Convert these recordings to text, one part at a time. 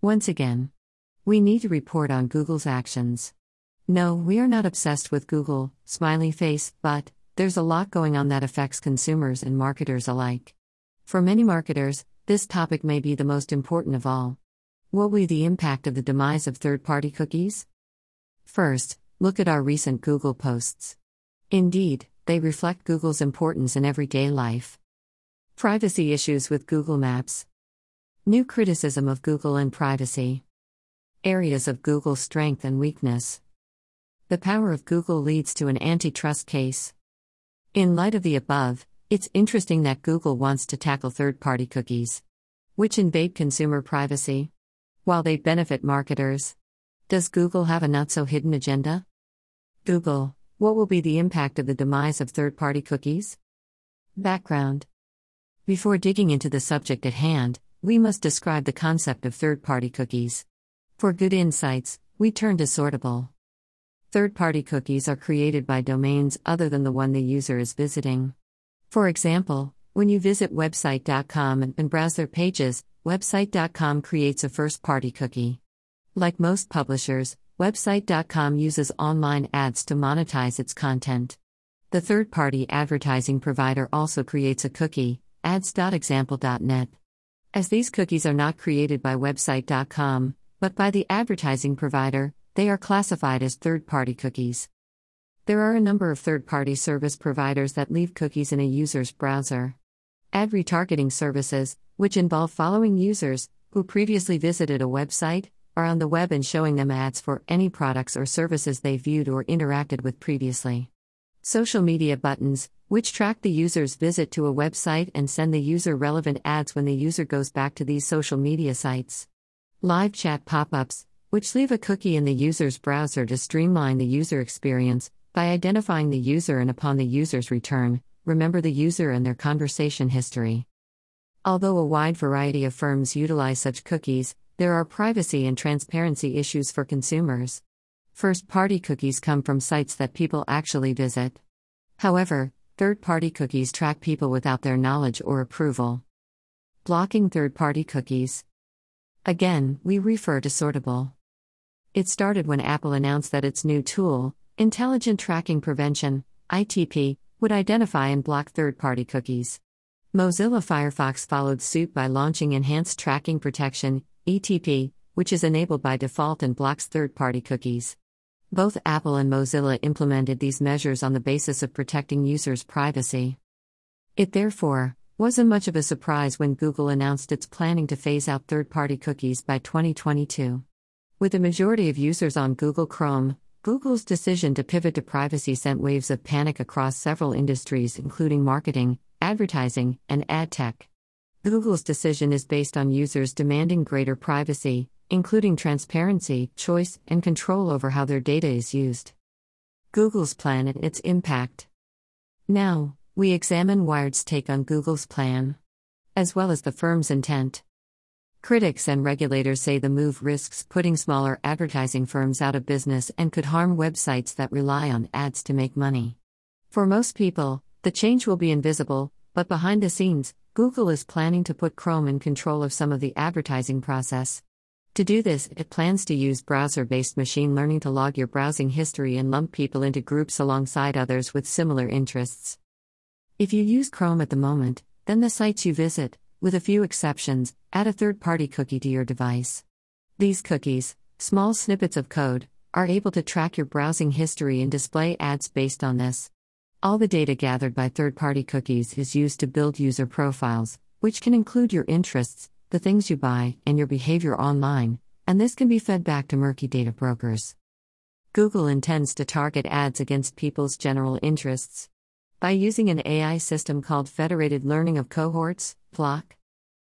Once again, we need to report on Google's actions. No, we are not obsessed with Google, smiley face, but there's a lot going on that affects consumers and marketers alike. For many marketers, this topic may be the most important of all. What will be the impact of the demise of third party cookies? First, look at our recent Google posts. Indeed, they reflect Google's importance in everyday life. Privacy issues with Google Maps. New criticism of Google and privacy. Areas of Google's strength and weakness. The power of Google leads to an antitrust case. In light of the above, it's interesting that Google wants to tackle third party cookies, which invade consumer privacy. While they benefit marketers, does Google have a not so hidden agenda? Google, what will be the impact of the demise of third party cookies? Background Before digging into the subject at hand, we must describe the concept of third party cookies. For good insights, we turn to Sortable. Third party cookies are created by domains other than the one the user is visiting. For example, when you visit website.com and browse their pages, website.com creates a first party cookie. Like most publishers, website.com uses online ads to monetize its content. The third party advertising provider also creates a cookie, ads.example.net. As these cookies are not created by website.com, but by the advertising provider, they are classified as third party cookies. There are a number of third party service providers that leave cookies in a user's browser. Ad retargeting services, which involve following users who previously visited a website, are on the web and showing them ads for any products or services they viewed or interacted with previously. Social media buttons, which track the user's visit to a website and send the user relevant ads when the user goes back to these social media sites. Live chat pop ups, which leave a cookie in the user's browser to streamline the user experience by identifying the user and upon the user's return, remember the user and their conversation history. Although a wide variety of firms utilize such cookies, there are privacy and transparency issues for consumers. First party cookies come from sites that people actually visit. However, Third party cookies track people without their knowledge or approval. Blocking third party cookies. Again, we refer to Sortable. It started when Apple announced that its new tool, Intelligent Tracking Prevention, ITP, would identify and block third party cookies. Mozilla Firefox followed suit by launching Enhanced Tracking Protection, ETP, which is enabled by default and blocks third party cookies. Both Apple and Mozilla implemented these measures on the basis of protecting users' privacy. It therefore wasn't much of a surprise when Google announced it's planning to phase out third party cookies by 2022. With the majority of users on Google Chrome, Google's decision to pivot to privacy sent waves of panic across several industries, including marketing, advertising, and ad tech. Google's decision is based on users demanding greater privacy, including transparency, choice, and control over how their data is used. Google's plan and its impact. Now, we examine Wired's take on Google's plan, as well as the firm's intent. Critics and regulators say the move risks putting smaller advertising firms out of business and could harm websites that rely on ads to make money. For most people, the change will be invisible, but behind the scenes, Google is planning to put Chrome in control of some of the advertising process. To do this, it plans to use browser based machine learning to log your browsing history and lump people into groups alongside others with similar interests. If you use Chrome at the moment, then the sites you visit, with a few exceptions, add a third party cookie to your device. These cookies, small snippets of code, are able to track your browsing history and display ads based on this. All the data gathered by third party cookies is used to build user profiles, which can include your interests, the things you buy, and your behavior online, and this can be fed back to murky data brokers. Google intends to target ads against people's general interests. By using an AI system called Federated Learning of Cohorts, FLoC.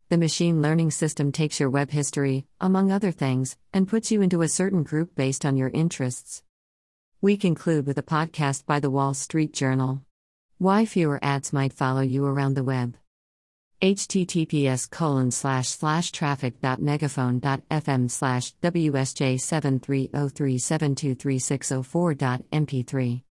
The machine learning system takes your web history, among other things, and puts you into a certain group based on your interests. We conclude with a podcast by the Wall Street Journal. Why fewer ads might follow you around the web https colon slash slash traffic.megaphone.fm slash wsj 7303723604.mp3